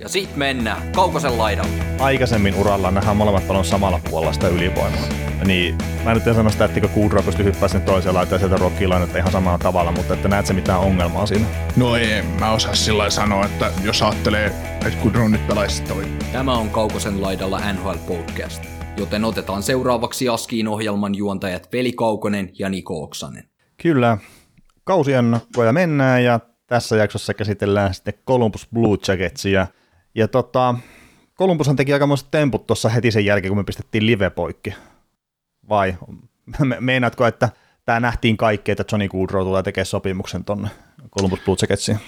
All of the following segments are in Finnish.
Ja sit mennään Kaukosen laidalla. Aikaisemmin uralla nähdään molemmat paljon samalla puolella sitä ylivoimaa. Niin, mä nyt en sano sitä, että Kudro pystyy hyppää sen toiseen laitaan sieltä rockilainetta ihan samalla tavalla, mutta että näet sä mitään ongelmaa siinä? No ei, mä osaa sillä sanoa, että jos ajattelee, että Kudro nyt pelaisi toi. Tämä on Kaukosen laidalla NHL Podcast, joten otetaan seuraavaksi Askiin ohjelman juontajat Veli Kaukonen ja Niko Oksanen. Kyllä, kausiennakkoja mennään ja tässä jaksossa käsitellään sitten Columbus Blue Jacketsia. Ja tota, Columbushan teki aikamoiset temput tuossa heti sen jälkeen, kun me pistettiin live poikki. Vai meinaatko, että tämä nähtiin kaikki, että Johnny Goodrow tulee tekemään sopimuksen tonne Columbus Blue Jacketsiin?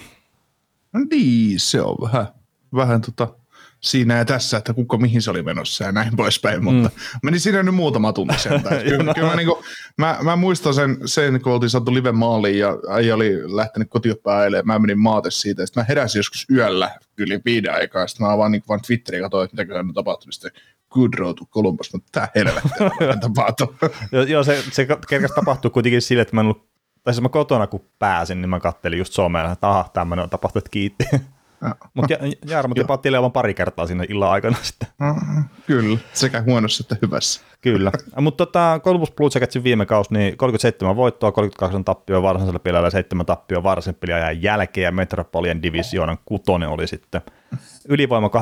No niin, se on vähän, vähän tota, siinä ja tässä, että kuka mihin se oli menossa ja näin poispäin, mutta mm. meni siinä nyt muutama tunti sen. kyllä, no. kyllä mä, niin kuin, mä, mä, muistan sen, sen, kun oltiin saatu live maaliin ja äijä oli lähtenyt kotioppäin mä menin maate siitä, sitten mä heräsin joskus yöllä yli viiden aikaa, sitten mä vaan, niin vaan Twitteriä katsoin, että mitä on tapahtunut, sitten good road to Columbus, mutta tää helvettiä tapahtuu. joo, se, se kerkas tapahtuu kuitenkin sille, että mä en ollut, tai siis mä kotona kun pääsin, niin mä kattelin just somea, että aha, tämmöinen on tapahtunut, kiitti. Mutta Jarmo tipatti leivän pari kertaa sinne illan aikana sitten. Mm, kyllä, sekä huonossa että hyvässä. Kyllä, mutta tota, Columbus Blue Jacketsin viime kausi, niin 37 voittoa, 32 tappioa varsinaisella pelillä ja 7 tappioa varsinaisen peliajan jälkeen, ja Metropolian divisioonan kutonen oli sitten ylivoima 18,6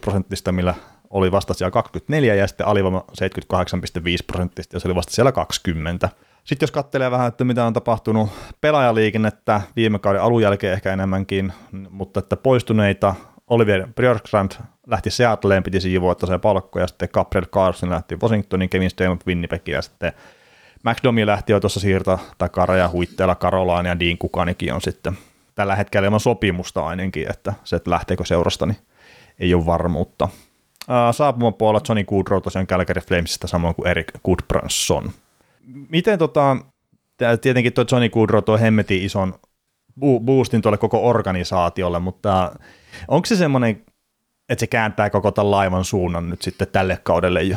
prosenttista, millä oli vasta siellä 24, ja sitten alivoima 78,5 prosenttista, ja se oli vasta siellä 20. Sitten jos katselee vähän, että mitä on tapahtunut pelaajaliikennettä viime kauden alun jälkeen ehkä enemmänkin, mutta että poistuneita Olivier Björkstrand lähti Seattleen, piti siinä se palkko, ja sitten Gabriel Carson lähti Washingtonin, Kevin Stamot Winnipegiin, ja sitten Max Domi lähti jo tuossa siirto takara ja huitteella Karolaan ja Dean Kukanikin on sitten tällä hetkellä ilman sopimusta ainakin, että se, että lähteekö seurasta, niin ei ole varmuutta. Saapuman puolella Johnny Goodrow tosiaan Calgary Flamesista samoin kuin Erik Goodbranson miten tota, tietenkin tuo Johnny Goodrow tuo hemmetin ison boostin tuolle koko organisaatiolle, mutta onko se semmoinen, että se kääntää koko tämän laivan suunnan nyt sitten tälle kaudelle jo?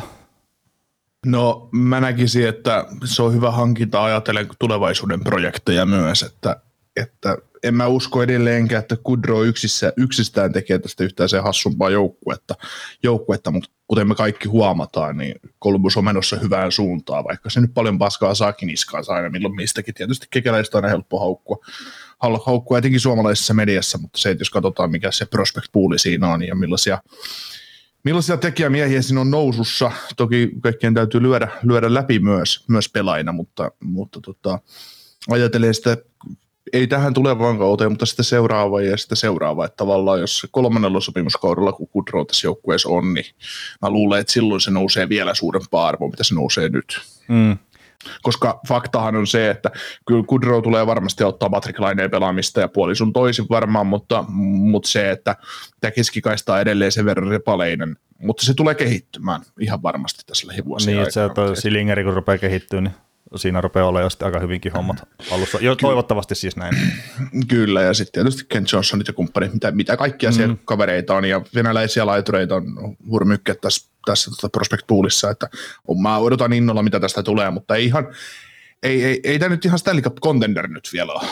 No mä näkisin, että se on hyvä hankinta ajatellen tulevaisuuden projekteja myös, että, että en mä usko edelleenkään, että Kudro yksissä, yksistään tekee tästä yhtään se hassumpaa joukkuetta, joukkuetta, mutta kuten me kaikki huomataan, niin Columbus on menossa hyvään suuntaan, vaikka se nyt paljon paskaa saakin niskaansa aina milloin mistäkin. Tietysti kekäläistä on aina helppo haukkua, haukkua etenkin suomalaisessa mediassa, mutta se, että jos katsotaan mikä se prospect pooli siinä on ja millaisia Millaisia tekijämiehiä siinä on nousussa? Toki kaikkien täytyy lyödä, lyödä läpi myös, myös pelaina, mutta, mutta tota, ajatellen sitä ei tähän tulevaan kauteen, mutta sitten seuraava ja sitten seuraava. Että tavallaan jos kolmannella sopimuskaudella, kun Kudrow tässä joukkueessa on, niin mä luulen, että silloin se nousee vielä suurempaa arvoa, mitä se nousee nyt. Mm. Koska faktahan on se, että kyllä Kudrow tulee varmasti ottaa Patrick Laineen pelaamista ja puoli sun toisin varmaan, mutta, mutta se, että tämä keskikaista on edelleen sen verran repaleinen, mutta se tulee kehittymään ihan varmasti tässä lähivuosina. Niin, että se, että Silingeri kun rupeaa kehittyä, niin siinä rupeaa olla jo aika hyvinkin hommat alussa. Jo, toivottavasti siis näin. Kyllä, ja sitten tietysti Ken Johnsonit ja kumppanit, mitä, mitä kaikkia mm. siellä kavereita on, ja venäläisiä laitureita on hurmykkä tässä, tässä tota Prospect Poolissa, että mä odotan innolla, mitä tästä tulee, mutta ei ihan, ei, ei, ei tämä nyt ihan Stanley Cup Contender nyt vielä ole.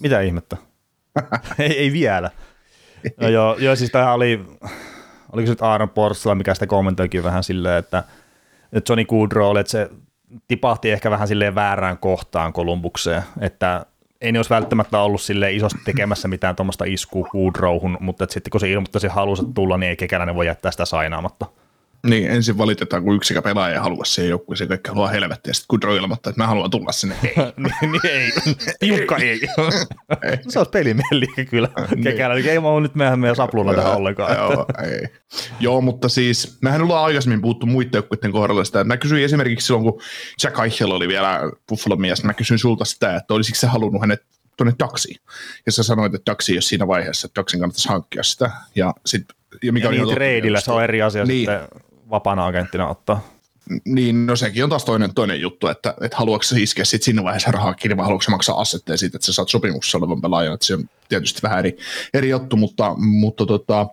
Mitä ihmettä? ei, ei vielä. No, joo, joo, siis tämä oli, oliko se nyt Aaron Porssala, mikä sitä kommentoikin vähän silleen, että Johnny Goodrow, että se tipahti ehkä vähän silleen väärään kohtaan Kolumbukseen, että ei ne olisi välttämättä ollut sille isosti tekemässä mitään tuommoista iskua Goodrowhun, mutta sitten kun se ilmoitti, se halusi tulla, niin ei kekäläinen voi jättää sitä sainaamatta. Niin, ensin valitetaan, kun yksikään pelaaja ei halua siihen joukkueeseen, kaikki haluaa helvettiä, ja sitten Goodrow ilmoittaa, että mä haluan tulla sinne. Ei. niin, niin, ei. Tiukka ei. ei. se olisi pelimieli kyllä. Niin. Ei mä nyt meidän, meidän saplulla tähän ollenkaan. Joo, ei. Joo, mutta siis, mehän ollaan aikaisemmin puhuttu muiden joukkueiden kohdalla sitä. Mä kysyin esimerkiksi silloin, kun Jack Eichel oli vielä Buffalo mies, mä kysyin sulta sitä, että olisiko se halunnut hänet tuonne Daxiin. Ja sä sanoit, että Daxi ei ole siinä vaiheessa, että Daxin kannattaisi hankkia sitä. Ja, sit, ja mikä ja niin, treidillä se on eri asia niin. sitten vapaana agenttina ottaa. Niin, no sekin on taas toinen, toinen juttu, että, että haluatko se iskeä sit siinä vaiheessa rahaa kiinni vai haluatko maksaa assetteja siitä, että sä saat sopimuksessa olevan pelaajan, että se on tietysti vähän eri, eri juttu, mutta, mutta tota,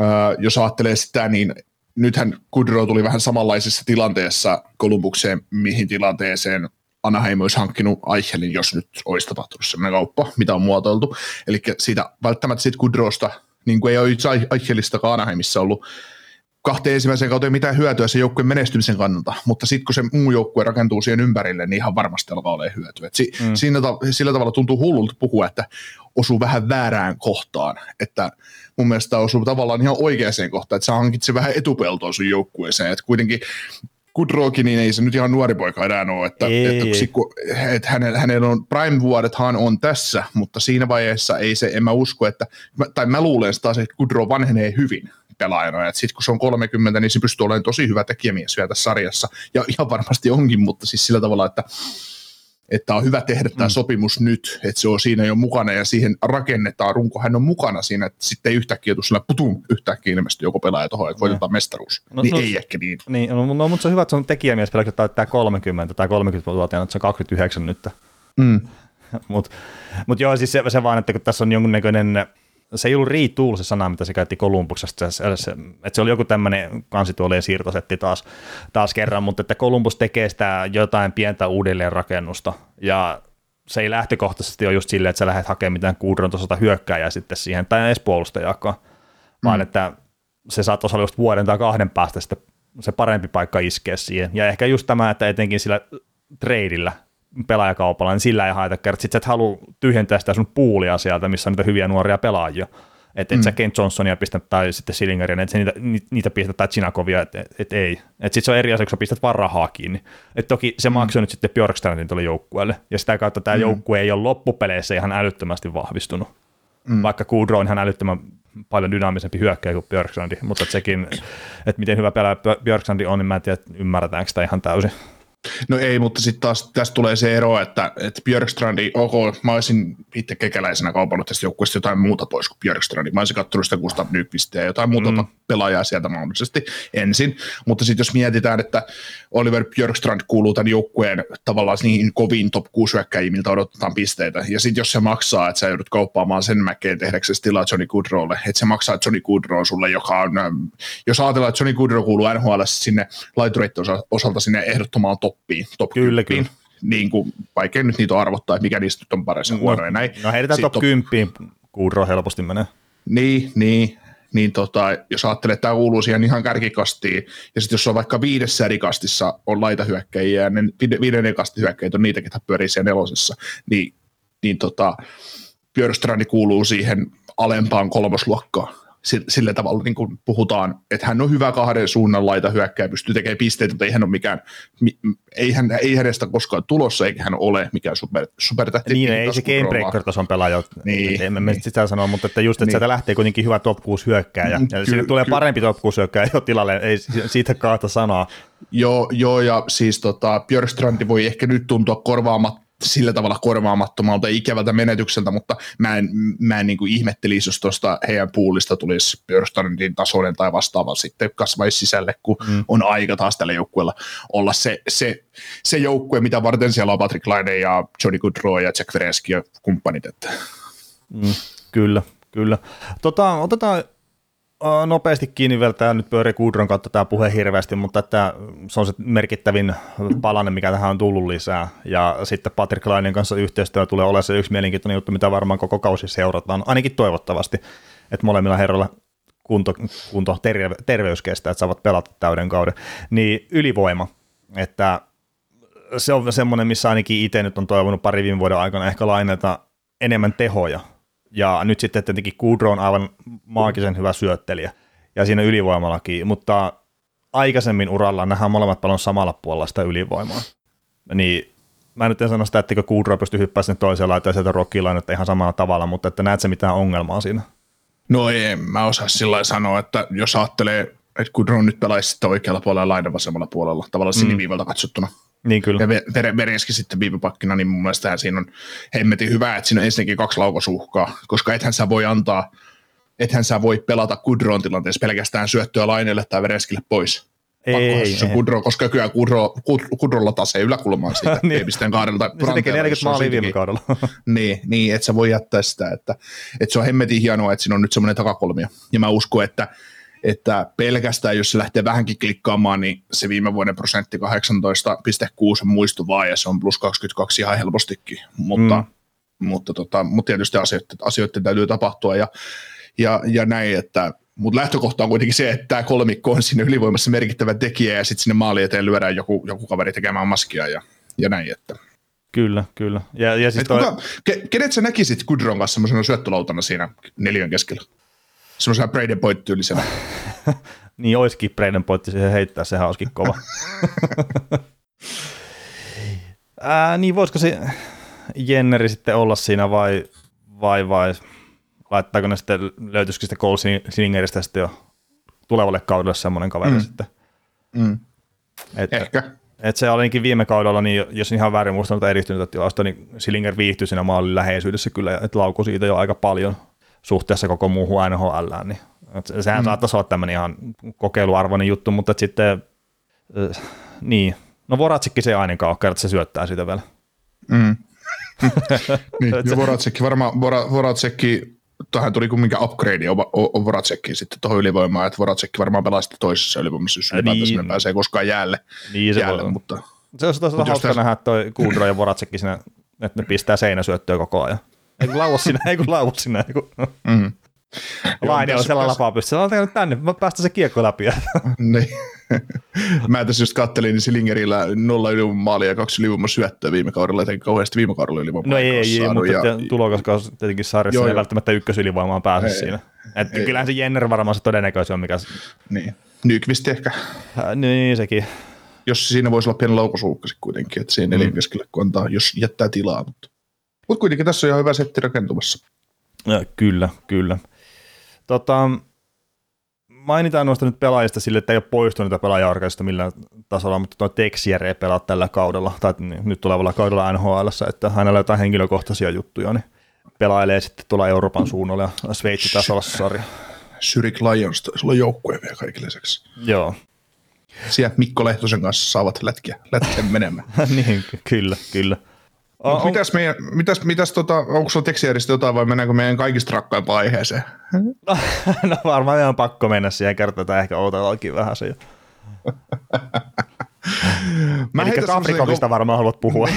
ää, jos ajattelee sitä, niin nythän Kudro tuli vähän samanlaisessa tilanteessa Kolumbukseen, mihin tilanteeseen Anaheim olisi hankkinut Eichelin, jos nyt olisi tapahtunut sellainen kauppa, mitä on muotoiltu. Eli siitä välttämättä siitä Kudrosta, niin kuin ei ole itse Eichelistakaan Anaheimissa ollut kahteen ensimmäiseen kauteen mitään hyötyä sen joukkueen menestymisen kannalta, mutta sitten kun se muu joukkue rakentuu siihen ympärille, niin ihan varmasti alkaa olla hyötyä. si- mm. siinä ta- sillä tavalla tuntuu hullulta puhua, että osuu vähän väärään kohtaan, että mun mielestä osuu tavallaan ihan oikeaan kohtaan, että sä hankit se vähän etupeltoa sun joukkueeseen, että kuitenkin Kudroki, niin ei se nyt ihan nuori poika enää ole, että, Ei, että, ei. kun, että hänellä, hänellä on prime-vuodethan on tässä, mutta siinä vaiheessa ei se, en mä usko, että, tai mä luulen sitä, että Kudro vanhenee hyvin pelaajana, sitten kun se on 30, niin se pystyy olemaan tosi hyvä tekijämies vielä tässä sarjassa, ja ihan varmasti onkin, mutta siis sillä tavalla, että että on hyvä tehdä tämä mm. sopimus nyt, että se on siinä jo mukana ja siihen rakennetaan runko, hän on mukana siinä, että sitten ei yhtäkkiä tule sillä putum, yhtäkkiä ilmestyy joku pelaaja tuohon, että voitetaan mestaruus. No, niin no- ei ehkä niin. Niin, no, no, mutta se on hyvä, että se on tekijämies pelkästään täyttää 30 tai 30-vuotiaana, että se on 29 nyt. Mm. Mutta mut joo, siis se, se vaan, että kun tässä on jonkunnäköinen, se ei ollut retool se sana, mitä se käytti Kolumbuksesta, se, se, se, että se oli joku tämmöinen kansituolien siirtosetti taas, taas kerran, mutta että Columbus tekee sitä jotain pientä uudelleenrakennusta, ja se ei lähtökohtaisesti ole just silleen, että sä lähdet hakemaan mitään kuudron tasolta hyökkääjää sitten siihen, tai edes puolustajakaan, vaan että se saattaisi olla just vuoden tai kahden päästä sitten se parempi paikka iskeä siihen. Ja ehkä just tämä, että etenkin sillä treidillä, pelaajakaupalla, niin sillä ei haeta kertaa. Sitten sä et halua tyhjentää sitä sun puulia sieltä, missä on niitä hyviä nuoria pelaajia. Että et mm. sä Kent Johnsonia pistät tai sitten Sillingeria, että niitä, ni- niitä pistät tai Chinakovia, että et, et ei. Että sitten se on eri asia, kun sä pistät vaan rahaa kiinni. Et toki se maksoi nyt sitten Björkstrandin tuolle joukkueelle, ja sitä kautta tämä mm. joukkue ei ole loppupeleissä ihan älyttömästi vahvistunut. Mm. Vaikka Kudro on ihan älyttömän paljon dynaamisempi hyökkäjä kuin Björkstrandi, mutta et sekin, että miten hyvä pelaaja Björkstrandi on, niin mä en tiedä, ymmärretäänkö sitä ihan täysin. No ei, mutta sitten taas tästä tulee se ero, että, että Björkstrandi, ok, mä olisin itse kekäläisenä kaupannut tästä joukkueesta jotain muuta pois kuin Björkstrandi. Mä olisin katsonut sitä Gustav Nyqvistia ja jotain muuta mm. pelaajaa sieltä mahdollisesti ensin. Mutta sitten jos mietitään, että Oliver Björkstrand kuuluu tämän joukkueen tavallaan niin kovin top 6 hyökkäjiin, miltä odotetaan pisteitä. Ja sitten jos se maksaa, että sä joudut kauppaamaan sen mäkeen tehdäksesi tilaa Johnny Goodrowlle, että se maksaa Johnny Goodrow sulle, joka on, ähm, jos ajatellaan, että Johnny Goodrow kuuluu NHL sinne laitureiden osalta sinne ehdottomaan toppiin, top Kyllä, 10, kyllä. niin kuin, vaikea nyt niitä arvottaa, että mikä niistä nyt on paras ja huono ja näin. No heitetään Sit top 10, Kudro helposti menee. Niin, niin, niin tota, jos ajattelee, että tämä kuuluu siihen ihan kärkikastiin, ja sitten jos on vaikka viidessä eri kastissa on laitahyökkäjiä, ja ne viide- viidennen kastin hyökkäjät on niitä, ketä pyörii siellä nelosessa, niin, niin tota, Björstrandi kuuluu siihen alempaan kolmosluokkaan. Si- Sillä tavalla niin kuin puhutaan, että hän on hyvä kahden suunnan laita hyökkäjä, pystyy tekemään pisteitä, mutta ei hän ole mikään, mi- ei, hän, ei hänestä koskaan tulossa, eikä hän ole mikään super, supertähti. Niin, ei se gamebreaker-tason pelaaja, Niin, me niin. sitä sanoa, mutta että just, että Niin. sieltä lähtee kuitenkin hyvä top 6 hyökkääjä, Mm, ja ky- sinne tulee ky- parempi top 6 hyökkääjä jo tilalle, ei si- siitä kahta sanaa. Joo, joo ja siis tota, Björkstrandi voi ehkä nyt tuntua korvaamat, sillä tavalla korvaamattomalta ikävältä menetykseltä, mutta mä en, mä en niin kuin ihmettelisi, jos tuosta heidän puulista tulisi Björkstrandin tasoinen tai vastaava sitten kasvaisi sisälle, kun mm. on aika taas tällä joukkueella olla se, se, se joukkue, mitä varten siellä on Patrick Laine ja Johnny Goodrow ja Jack Vereski ja kumppanit. Että. Mm, kyllä, kyllä. Tota, otetaan nopeasti kiinni vielä, tämä nyt pyörii Kudron kautta tämä puhe hirveästi, mutta että se on se merkittävin palanen, mikä tähän on tullut lisää. Ja sitten Patrick Lainen kanssa yhteistyö tulee olemaan se yksi mielenkiintoinen juttu, mitä varmaan koko kausi seurataan, ainakin toivottavasti, että molemmilla herroilla kunto, kunto terve, terveys kestää, että saavat pelata täyden kauden. Niin ylivoima, että se on semmoinen, missä ainakin itse nyt on toivonut pari viime vuoden aikana ehkä lainata enemmän tehoja. Ja nyt sitten tietenkin Kudro on aivan maagisen hyvä syöttelijä ja siinä ylivoimallakin, mutta aikaisemmin uralla nähdään molemmat paljon samalla puolella sitä ylivoimaa. Niin mä nyt en sano sitä, että Kudro pystyy hyppäämään sinne toiseen laitaan sieltä rockilainetta ihan samalla tavalla, mutta että näet sä mitään ongelmaa siinä? No ei, en mä osaa sillä sanoa, että jos ajattelee, että Goodrow nyt pelaisi sitten oikealla puolella ja Laine vasemmalla puolella, tavallaan siniviivalta katsottuna. Niin kyllä. ja Ver- Verenski sitten viivapakkina, niin mun mielestä siinä on hemmetin hyvä, että siinä on ensinnäkin kaksi laukosuhkaa, koska ethän sä voi antaa, ethän sä voi pelata Kudron tilanteessa pelkästään syöttöä Laineelle tai Verenskille pois. Ei, se ei. Kudro, koska kyllä Kudro, Kud- Kudrolla taas ei yläkulmaan siitä Niin. B-pisteen kaarelta. Se teki 40 maalia viime kaudella. Niin, niin että sä voi jättää sitä, että, että se on hemmetin hienoa, että siinä on nyt semmoinen takakolmio. Ja mä uskon, että, että pelkästään jos se lähtee vähänkin klikkaamaan, niin se viime vuoden prosentti 18,6 on muistuvaa ja se on plus 22 ihan helpostikin. Mutta, mm. mutta, tota, mutta tietysti asioiden, asioiden täytyy tapahtua ja, ja, ja näin, että mutta lähtökohta on kuitenkin se, että tämä kolmikko on sinne ylivoimassa merkittävä tekijä ja sitten sinne maali eteen lyödään joku, joku kaveri tekemään maskia ja, ja näin. Että. Kyllä, kyllä. Ja, ja siis toi, kuka, ke, kenet sä näkisit Kudron kanssa semmoisena syöttölautana siinä neljän keskellä? Semmoisena Braden Point-tyylisenä. niin olisikin Braden Pointti siihen heittää, sehän olisikin kova. Ää, niin voisiko se Jenneri sitten olla siinä vai, vai, vai laittaako ne sitten, löytyisikö sitten Cole Singeristä sitten jo tulevalle kaudelle semmoinen kaveri mm. sitten. Mm. Että, Ehkä. että se olikin viime kaudella, niin jos ihan väärin muistanut edistynyt tilasta, niin Silinger viihtyi siinä maalin läheisyydessä kyllä, että laukui siitä jo aika paljon suhteessa koko muuhun NHL, niin että sehän mm. saattaisi olla tämmöinen ihan kokeiluarvoinen juttu, mutta sitten, äh, niin, no Voratsikki se ei ainakaan ole, että se syöttää sitä vielä. Mm. niin, ja Voracekki, varmaan Vora, Voracekki, tähän tuli kumminkin upgrade Voracekkiin sitten tuohon ylivoimaan, että Voracekki varmaan pelaa sitten toisessa ylivoimassa, jos Niin. sinne pääsee koskaan jäälle, Niin se jäälle voi- mutta Se olisi tosiaan hauska tässä- nähdä, että toi Kudro ja Voratsekki siinä, että ne pistää seinäsyöttöä koko ajan. Ei kun lauva sinne, ei kun lauva sinne, ei kun mm. Laine on siellä lapaa pystyssä. On tehnyt tänne, mä päästä se kiekko läpi. niin. Mä tässä just kattelin, niin Silingerillä nolla ylivoimamaalia ja kaksi ylivoiman syöttöä viime kaudella, jotenkin kauheasti viime kaudella ylivoimaa. No ei, ei, ei mutta ja, tulokas tietenkin sarjassa Joo, ei joo. välttämättä ykkösylivoimaan pääse Ei, siinä. Et ei. kyllähän se Jenner varmaan se todennäköisin on, mikä... niin. Nykvist ehkä, Äh, niin, sekin. jos siinä voisi olla pieni laukosuukka kuitenkin, että siinä neljän keskellä, kun antaa, jos jättää tilaa. Mutta Mut kuitenkin tässä on ihan hyvä setti rakentumassa. Ja, kyllä, kyllä. Tota, mainitaan noista nyt pelaajista sille, että ei ole poistunut niitä pelaajaorkeista millään tasolla, mutta tuo Texier ei pelaa tällä kaudella, tai niin, nyt tulevalla kaudella NHL, että hänellä on jotain henkilökohtaisia juttuja, niin pelailee sitten tuolla Euroopan suunnalla ja Sveitsi tasolla sarja. Zurich Lions taisi olla joukkue vielä kaikille lisäksi. Joo, Siellä Mikko Lehtosen kanssa saavat lätkiä, lätkiä menemään. niin, ky- kyllä, kyllä. On, Mut on, mitäs, meidän, mitäs, mitäs tota, onko sulla tekstijärjestö jotain vai mennäänkö meidän kaikista rakkaimpaan aiheeseen? no varmaan ihan pakko mennä siihen kertoa, ehkä outoillakin vähän se. Mä Eli Kaprikovista varmaan haluat puhua.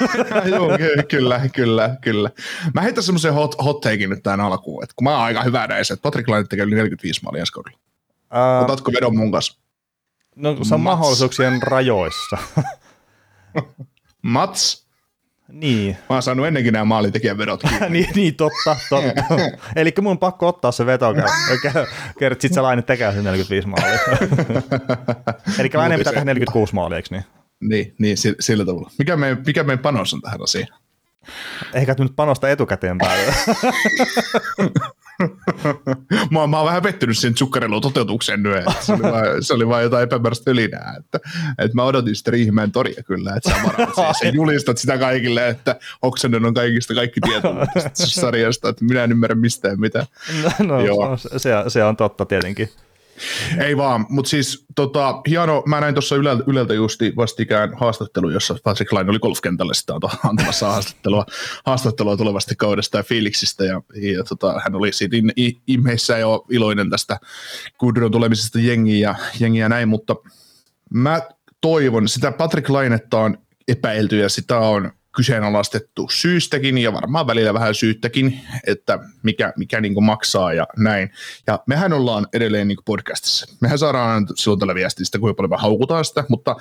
Joo, ky- kyllä, kyllä, kyllä. Mä heitän semmoisen hot, hot takein nyt tähän alkuun, että kun mä oon aika hyvä näissä, että Patrick Laine tekee yli 45 maalia ensi kaudella. Ää, Otatko vedon mun kanssa? no se on Mats. mahdollisuuksien rajoissa. Mats, niin. mä oon saanut ennenkin nämä maalintekijän vedot. niin, niin, totta, totta. Eli mun on pakko ottaa se veto, kerrot sit se Laine tekee sen 45 maalia. Eli Laine pitää tehdä 46 maalia, eikö niin? niin, niin sillä, sillä tavalla. Mikä meidän, mikä meidän panos on tähän asiaan? Ehkä nyt panosta etukäteen päälle. Mä, mä oon vähän pettynyt sen tsukkarilun toteutukseen nyt, että se oli vaan, se oli vaan jotain epämääräistä ylinää, että, että mä odotin sitä Riihimäen toria kyllä, että sä sä julistat sitä kaikille, että Oksanen on kaikista kaikki tieto tästä sarjasta, että minä en ymmärrä mistään mitään. no, no Joo. se, se, on totta tietenkin. Ei vaan, mutta siis tota, hieno, mä näin tuossa Yleltä, Yleltä justi vastikään haastattelu, jossa Patrick Laine oli golfkentällä sitä antamassa haastattelua, haastattelua tulevasta kaudesta ja fiiliksistä, ja, ja tota, hän oli siitä in, i, imheissä ja iloinen tästä Goodron tulemisesta jengiin ja, jengiä ja näin, mutta mä toivon, sitä Patrick Lainetta on epäilty ja sitä on kyseenalaistettu syystäkin ja varmaan välillä vähän syyttäkin, että mikä, mikä niin maksaa ja näin. Ja mehän ollaan edelleen niin podcastissa. Mehän saadaan aina silloin tällä viestistä, kuinka paljon me haukutaan sitä, mutta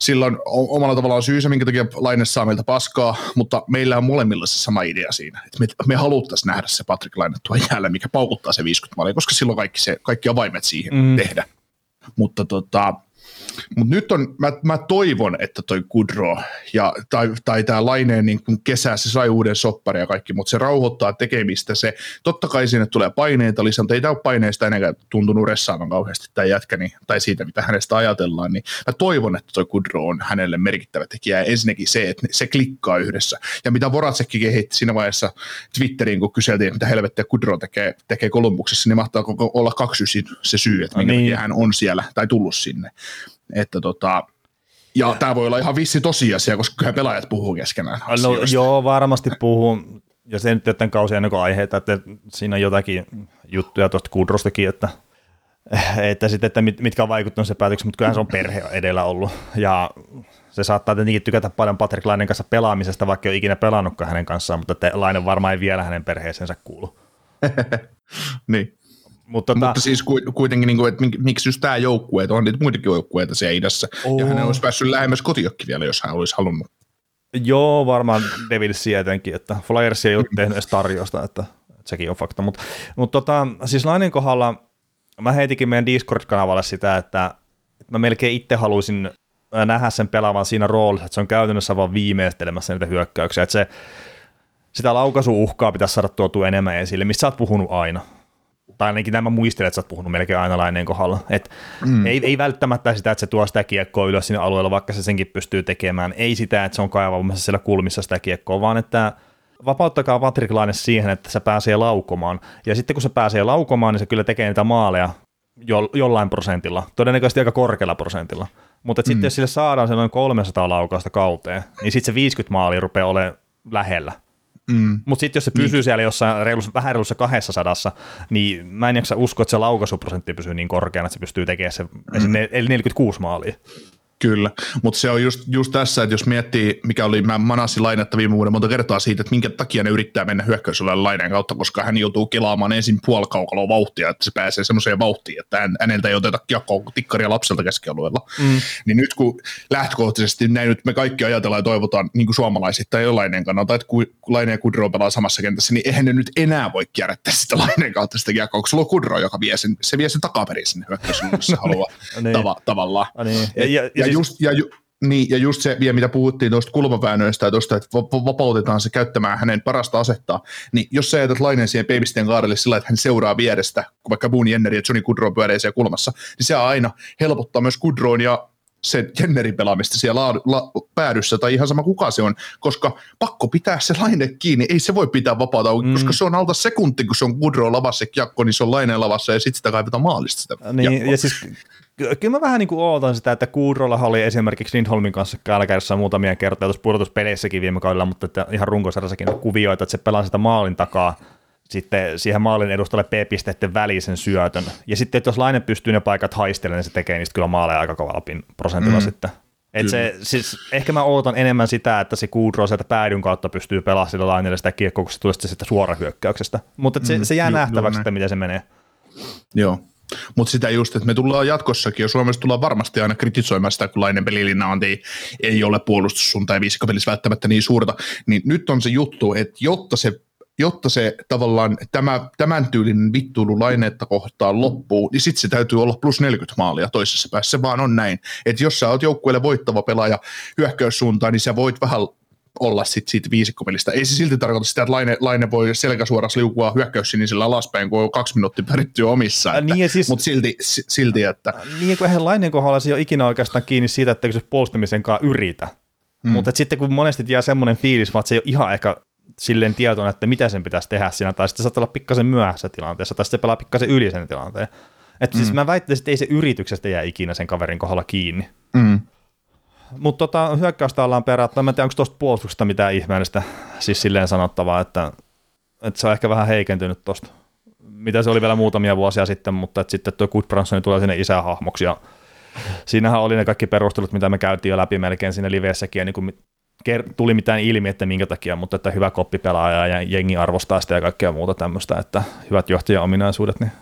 silloin omalla tavallaan syysä, minkä takia Laine saa meiltä paskaa, mutta meillä on molemmilla se sama idea siinä, että me, me haluttaisiin nähdä se Patrick Laine tuon jäällä, mikä paukuttaa se 50 maalia, koska silloin kaikki, se, kaikki avaimet siihen mm. tehdä. Mutta tota, mutta nyt on, mä, mä toivon, että toi Kudro ja, tai, tai tämä Laineen niin kun kesä, se sai uuden soppari ja kaikki, mutta se rauhoittaa tekemistä. Se, totta kai sinne tulee paineita lisää, mutta ei tämä ole paineista enää tuntunut ressaavan kauheasti tämä jätkä, niin, tai siitä, mitä hänestä ajatellaan. Niin mä toivon, että toi Kudro on hänelle merkittävä tekijä. Ja ensinnäkin se, että se klikkaa yhdessä. Ja mitä Voratsekkikin heitti siinä vaiheessa Twitteriin, kun kyseltiin, että mitä helvettiä Kudro tekee, tekee Kolumbuksessa, niin mahtaa olla kaksi se syy, että minkä Niin. takia hän on siellä tai tullut sinne että tota, ja tämä voi olla ihan vissi tosiasia, koska kyllä pelaajat puhuu keskenään No, asioista. joo, varmasti puhuu, ja se nyt tämän kausi ennen kuin aiheita, että siinä on jotakin juttuja tuosta Kudrostakin, että, että, sitten, että mit, mitkä on vaikuttanut se päätöksen, mutta kyllähän se on perhe edellä ollut, ja se saattaa tietenkin tykätä paljon Patrick Lainen kanssa pelaamisesta, vaikka ei ole ikinä pelannutkaan hänen kanssaan, mutta että Lainen varmaan ei vielä hänen perheeseensä kuulu. niin. Mutta, tota, Mutta siis ku- kuitenkin, niin kuin, että mik- miksi just tämä joukkue, että on niitä muitakin joukkueita siellä idässä, Oo. ja hän olisi päässyt lähemmäs kotiokki vielä, jos hän olisi halunnut. Joo, varmaan Devilsia etenkin, että Flyers ei ole tehnyt edes tarjosta, että, että sekin on fakta. Mutta mut tota, siis Lainen kohdalla mä heitikin meidän Discord-kanavalle sitä, että, että mä melkein itse haluaisin nähdä sen pelaavan siinä roolissa, että se on käytännössä vaan viimeistelemässä niitä hyökkäyksiä, että se, sitä laukaisuuhkaa pitäisi saada tuotua enemmän esille, mistä sä oot puhunut aina. Tai ainakin nämä muistelen, että sä oot puhunut melkein aina laineen kohdalla. Et mm. ei, ei, välttämättä sitä, että se tuo sitä kiekkoa ylös sinne alueella, vaikka se senkin pystyy tekemään. Ei sitä, että se on kaivamassa siellä kulmissa sitä kiekkoa, vaan että vapauttakaa Patrick Laine siihen, että se pääsee laukomaan. Ja sitten kun se pääsee laukomaan, niin se kyllä tekee niitä maaleja jo, jollain prosentilla, todennäköisesti aika korkealla prosentilla. Mutta mm. sitten jos sille saadaan se noin 300 laukausta kauteen, niin sitten se 50 maalia rupeaa olemaan lähellä. Mm. Mutta sitten jos se pysyy niin. siellä jossain reilussa, vähän reilussa 200, niin mä en jaksa uskoa, että se laukaisuprosentti pysyy niin korkeana, että se pystyy tekemään se, mm. eli 46 maalia. Kyllä, mutta se on just, just tässä, että jos miettii, mikä oli, mä manasin lainetta viime vuonna monta kertaa siitä, että minkä takia ne yrittää mennä hyökkäysyllä laineen kautta, koska hän joutuu kelaamaan ensin puolikaukaloa vauhtia, että se pääsee semmoiseen vauhtiin, että hän, häneltä ei oteta kiekkoa tikkaria lapselta keskialueella. Mm. Niin nyt kun lähtökohtaisesti näin nyt me kaikki ajatellaan ja toivotaan niin kuin suomalaiset tai laineen kannalta, että kun Laine ja Kudro pelaa samassa kentässä, niin eihän ne nyt enää voi kierrättää sitä laineen kautta sitä kiekkoa, koska sulla on Kudro, joka vie sen, se vie sen takaperin sinne hyökkäysyllä, jos se haluaa Niin. tava, tavallaan. Ah, niin. Ja, ja, ja, siis- just, ja, ju, niin, ja just se, vielä mitä puhuttiin tuosta kulmaväännöistä ja tuosta, että va- vapautetaan se käyttämään hänen parasta asettaa, niin jos sä jätät lainen siihen Babysteen kaarelle sillä, että hän seuraa vierestä, kun vaikka Boone Jenneri ja Johnny Goodrow pyörii siellä kulmassa, niin se aina helpottaa myös Goodrown ja se Jennerin pelaamista siellä la, la, päädyssä, tai ihan sama kuka se on, koska pakko pitää se laine kiinni, ei se voi pitää vapaata, mm. koska se on alta sekunti, kun se on Goodrow lavassa kiekko, niin se on laineen lavassa, ja sitten sitä kaivetaan maalista sitä Niin, kiekkoa. ja siis kyllä mä vähän niin kuin ootan sitä, että Kuurolla oli esimerkiksi Lindholmin kanssa Kälkärissä muutamia kertoja tuossa pudotuspeleissäkin viime kaudella, mutta että ihan runkosarjassakin kuvioita, että se pelaa sitä maalin takaa sitten siihen maalin edustalle P-pisteiden välisen syötön. Ja sitten, että jos Laine pystyy ne paikat haistelemaan, niin se tekee niistä kyllä maaleja aika kovalla prosentilla mm. sitten. Et se, siis, ehkä mä ootan enemmän sitä, että se Kudro sieltä päädyn kautta pystyy pelaamaan sillä Lainelle sitä kiekkoa, kun se tulee sitten suorahyökkäyksestä. Mutta mm, se, se jää ju- nähtäväksi, että miten se menee. Joo. Mutta sitä just, että me tullaan jatkossakin, ja Suomessa tullaan varmasti aina kritisoimaan sitä, kun Lainen pelilinna ei, ei ole puolustussuunta ja viisikopelissä välttämättä niin suurta, niin nyt on se juttu, että jotta se jotta se tavallaan tämä, tämän tyylinen vittuilu laineetta kohtaan loppuu, niin sitten se täytyy olla plus 40 maalia toisessa päässä. Se vaan on näin. Että jos sä oot joukkueelle voittava pelaaja hyökkäyssuuntaan, niin sä voit vähän olla sit siitä viisikkopelistä. Ei se silti tarkoita sitä, että Laine, Laine voi selkäsuorassa liukua hyökkäyssinisellä alaspäin, kun on kaksi minuuttia peritty omissa. Ä, niin siis- Mutta silti, si- silti, että Niin kuin eihän Lainen kohdalla se ei ole ikinä oikeastaan kiinni siitä, että se puolustamisen kanssa yritä. Mm. Mutta sitten kun monesti jää semmoinen fiilis, vaan se ei ole ihan ehkä silleen tietoinen, että mitä sen pitäisi tehdä siinä, tai sitten saattaa olla pikkasen myöhässä tilanteessa, tai sitten se pelaa pikkasen yli sen tilanteen. Että mm. siis mä väittäisin, että ei se yrityksestä jää ikinä sen kaverin kohdalla kiinni. mm, Mutta tota, hyökkäystä ollaan perättä. Mä en tiedä, onko tuosta puolustuksesta mitään ihmeellistä siis silleen sanottavaa, että, että se on ehkä vähän heikentynyt tuosta. Mitä se oli vielä muutamia vuosia sitten, mutta että sitten tuo Goodbranson tulee sinne isähahmoksi ja siinähän oli ne kaikki perustelut, mitä me käytiin jo läpi melkein siinä liveessäkin ja niin kuin tuli mitään ilmi, että minkä takia, mutta että hyvä koppipelaaja ja jengi arvostaa sitä ja kaikkea muuta tämmöistä, että hyvät johtajan ominaisuudet, niin,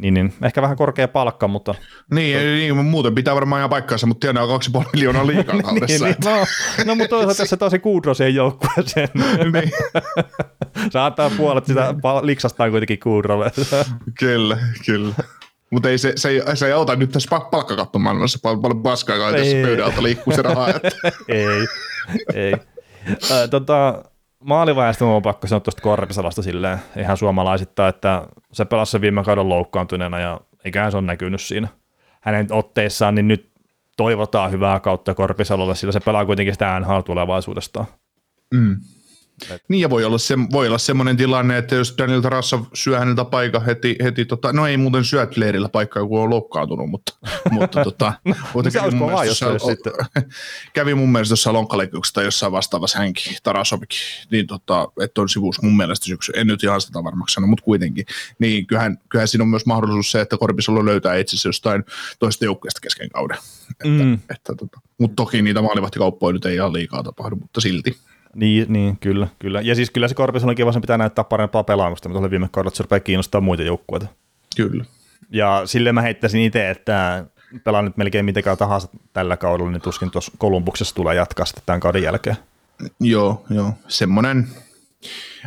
niin, niin ehkä vähän korkea palkka, mutta niin, niin, muuten pitää varmaan ihan paikkaansa, mutta tienaa 2,5 miljoonaa liikaa kaudessa. niin, niin, no, no, mutta toisaalta se tosi Kudrosien joukkueeseen. niin. se antaa puolet sitä pal- liksastaan kuitenkin Kudrolle. Kyllä, kyllä. Mutta ei se, se, ei, se ei auta nyt tässä pa- palkkakattomaailmassa paljon, paljon paskaa, tässä pöydän alta liikkuu se raha. Että. ei, ei. Tota, maalivaiheesta on pakko sanoa tuosta Korpisalosta silleen ihan suomalaisittain, että se pelasi sen viime kauden loukkaantuneena ja eiköhän se on näkynyt siinä hänen otteissaan, niin nyt toivotaan hyvää kautta Korpisalolle, sillä se pelaa kuitenkin sitä NHL tulevaisuudestaan. Mm. Niin ja voi olla, se, voi olla semmoinen tilanne, että jos Daniel Tarassa syö häneltä paikan heti, heti tota, no ei muuten syö leirillä paikkaa, kun on loukkaantunut, mutta, mutta, tota, no, mutta kävi, mun vaan, jos jossain, sitten. kävi mun mielestä jossain lonkkalekuksessa tai jossain vastaavassa hänkin, Tarasovikin, niin tota, että on sivuus mun mielestä syksy, en nyt ihan sitä varmaksi sano, mutta kuitenkin, niin kyllähän, kyllähän siinä on myös mahdollisuus se, että Korpisalo löytää itsensä jostain toista joukkueesta kesken kauden. Että, mm. että, tota, mutta toki niitä maalivahtikauppoja nyt ei ihan liikaa tapahdu, mutta silti. Niin, niin, kyllä, kyllä. Ja siis kyllä se Korpisalo kiva, sen pitää näyttää parempaa pelaamista, mutta oli viime kaudella, että se rupeaa kiinnostaa muita joukkueita. Kyllä. Ja sille mä heittäisin itse, että pelaan nyt melkein mitenkään tahansa tällä kaudella, niin tuskin tuossa Kolumbuksessa tulee jatkaa sitten tämän kauden jälkeen. Joo, joo. Semmoinen,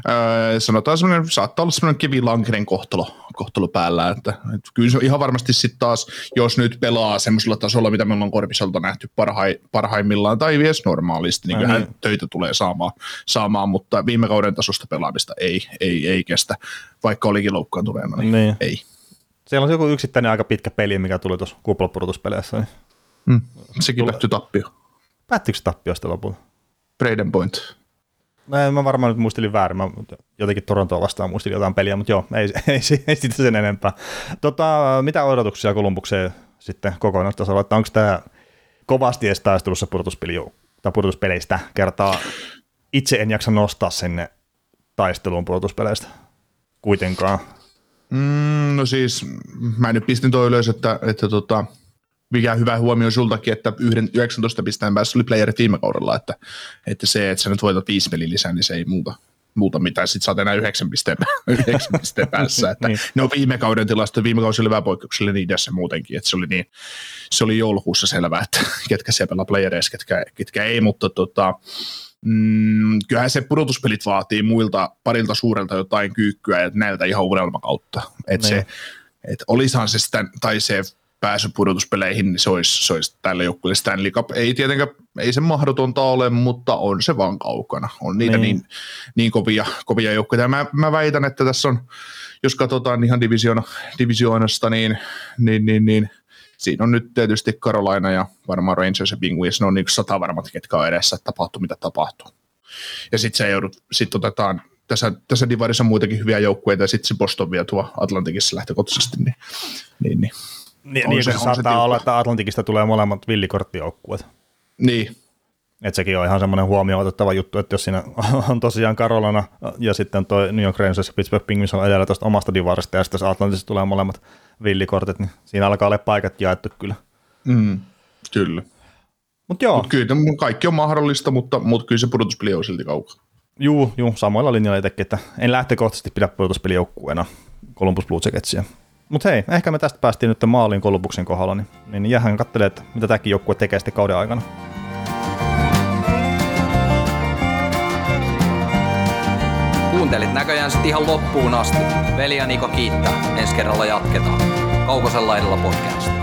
öö, sanotaan semmoinen, saattaa olla semmoinen kivilankinen kohtalo, kohtalo päällä, että, että kyllä se ihan varmasti sitten taas, jos nyt pelaa semmoisella tasolla, mitä me ollaan Korpisolta nähty parhai, parhaimmillaan tai edes normaalisti, niin kyllähän niin. töitä tulee saamaan, saamaan, mutta viime kauden tasosta pelaamista ei, ei, ei kestä, vaikka olikin loukkaantuneena, niin, niin. ei. Siellä on joku yksittäinen aika pitkä peli, mikä tuli tuossa kuplapudotuspeleissä. Niin mm. Sekin päättyi tappio. Päättyykö se tappiosta lopulta? Braden Point. No, mä varmaan nyt muistelin väärin, mä jotenkin Torontoa vastaan muistelin jotain peliä, mutta joo, ei, ei, ei, sitä sen enempää. Tota, mitä odotuksia Kolumbukseen sitten kokonaistasolla, että onko tämä kovasti edes taistelussa pudotuspeleistä kertaa itse en jaksa nostaa sinne taisteluun pudotuspeleistä kuitenkaan. Mm, no siis, mä nyt pistin toi ylös, että, että tota, mikä hyvä huomio sultakin, että yhden 19 pisteen päässä oli playerit viime kaudella, että, että se, että sä nyt voitat viisi peli lisää, niin se ei muuta, muuta mitään. Sitten sä oot enää yhdeksän pisteen, yhdeksän pisteen päässä. Että niin. Ne on viime kauden tilasto, viime kausi oli vähän poikkeuksellinen idässä muutenkin, että se oli, niin, se oli joulukuussa selvää, että ketkä siellä pelaa playereissa, ketkä, ketkä ei, mutta tota, mm, kyllähän se pudotuspelit vaatii muilta parilta suurelta jotain kyykkyä ja näiltä ihan unelmakautta. Että se, niin. et olisahan se sitä, tai se pääsy pudotuspeleihin, niin se olisi, se olisi tälle joukkueelle Stanley Cup. Ei tietenkään, ei se mahdotonta ole, mutta on se vaan kaukana. On niitä niin, niin, niin kovia, kovia joukkueita. Mä, mä väitän, että tässä on, jos katsotaan ihan divisioona, divisioonasta, niin, niin, niin, niin siinä on nyt tietysti Carolina ja varmaan Rangers ja Penguins, ne on niin sata varmat, ketkä on edessä, että tapahtuu mitä tapahtuu. Ja sitten se joudut, sit otetaan tässä, tässä divarissa muitakin hyviä joukkueita ja sitten se Boston vielä tuo Atlantikissa lähtökohtaisesti, niin, niin, niin niin, niin se, se saattaa se olla, että Atlantikista tulee molemmat villikorttijoukkueet. Niin. Että sekin on ihan semmoinen huomioon otettava juttu, että jos siinä on tosiaan Karolana ja sitten toi New York Rangers ja Pittsburgh Penguins on edellä tuosta omasta divarista ja sitten Atlantista tulee molemmat villikortit, niin siinä alkaa olla paikat jaettu kyllä. Mm, kyllä. Mut joo. Mut kyllä kaikki on mahdollista, mutta, mutta kyllä se pudotuspeli on silti kaukaa. Juu, juu, samoilla linjoilla itsekin, että en lähtökohtaisesti pidä pudotuspelijoukkueena Columbus Blue Jacketsia. Mutta hei, ehkä me tästä päästiin nyt maaliin Kolubuksen kohdalla, niin, niin jäähän katselee, että mitä tämäkin joukkue tekee sitten kauden aikana. Kuuntelit näköjään sitten ihan loppuun asti. Veli ja Niko kiittää. Ensi kerralla jatketaan. Kaukosella edellä podcast.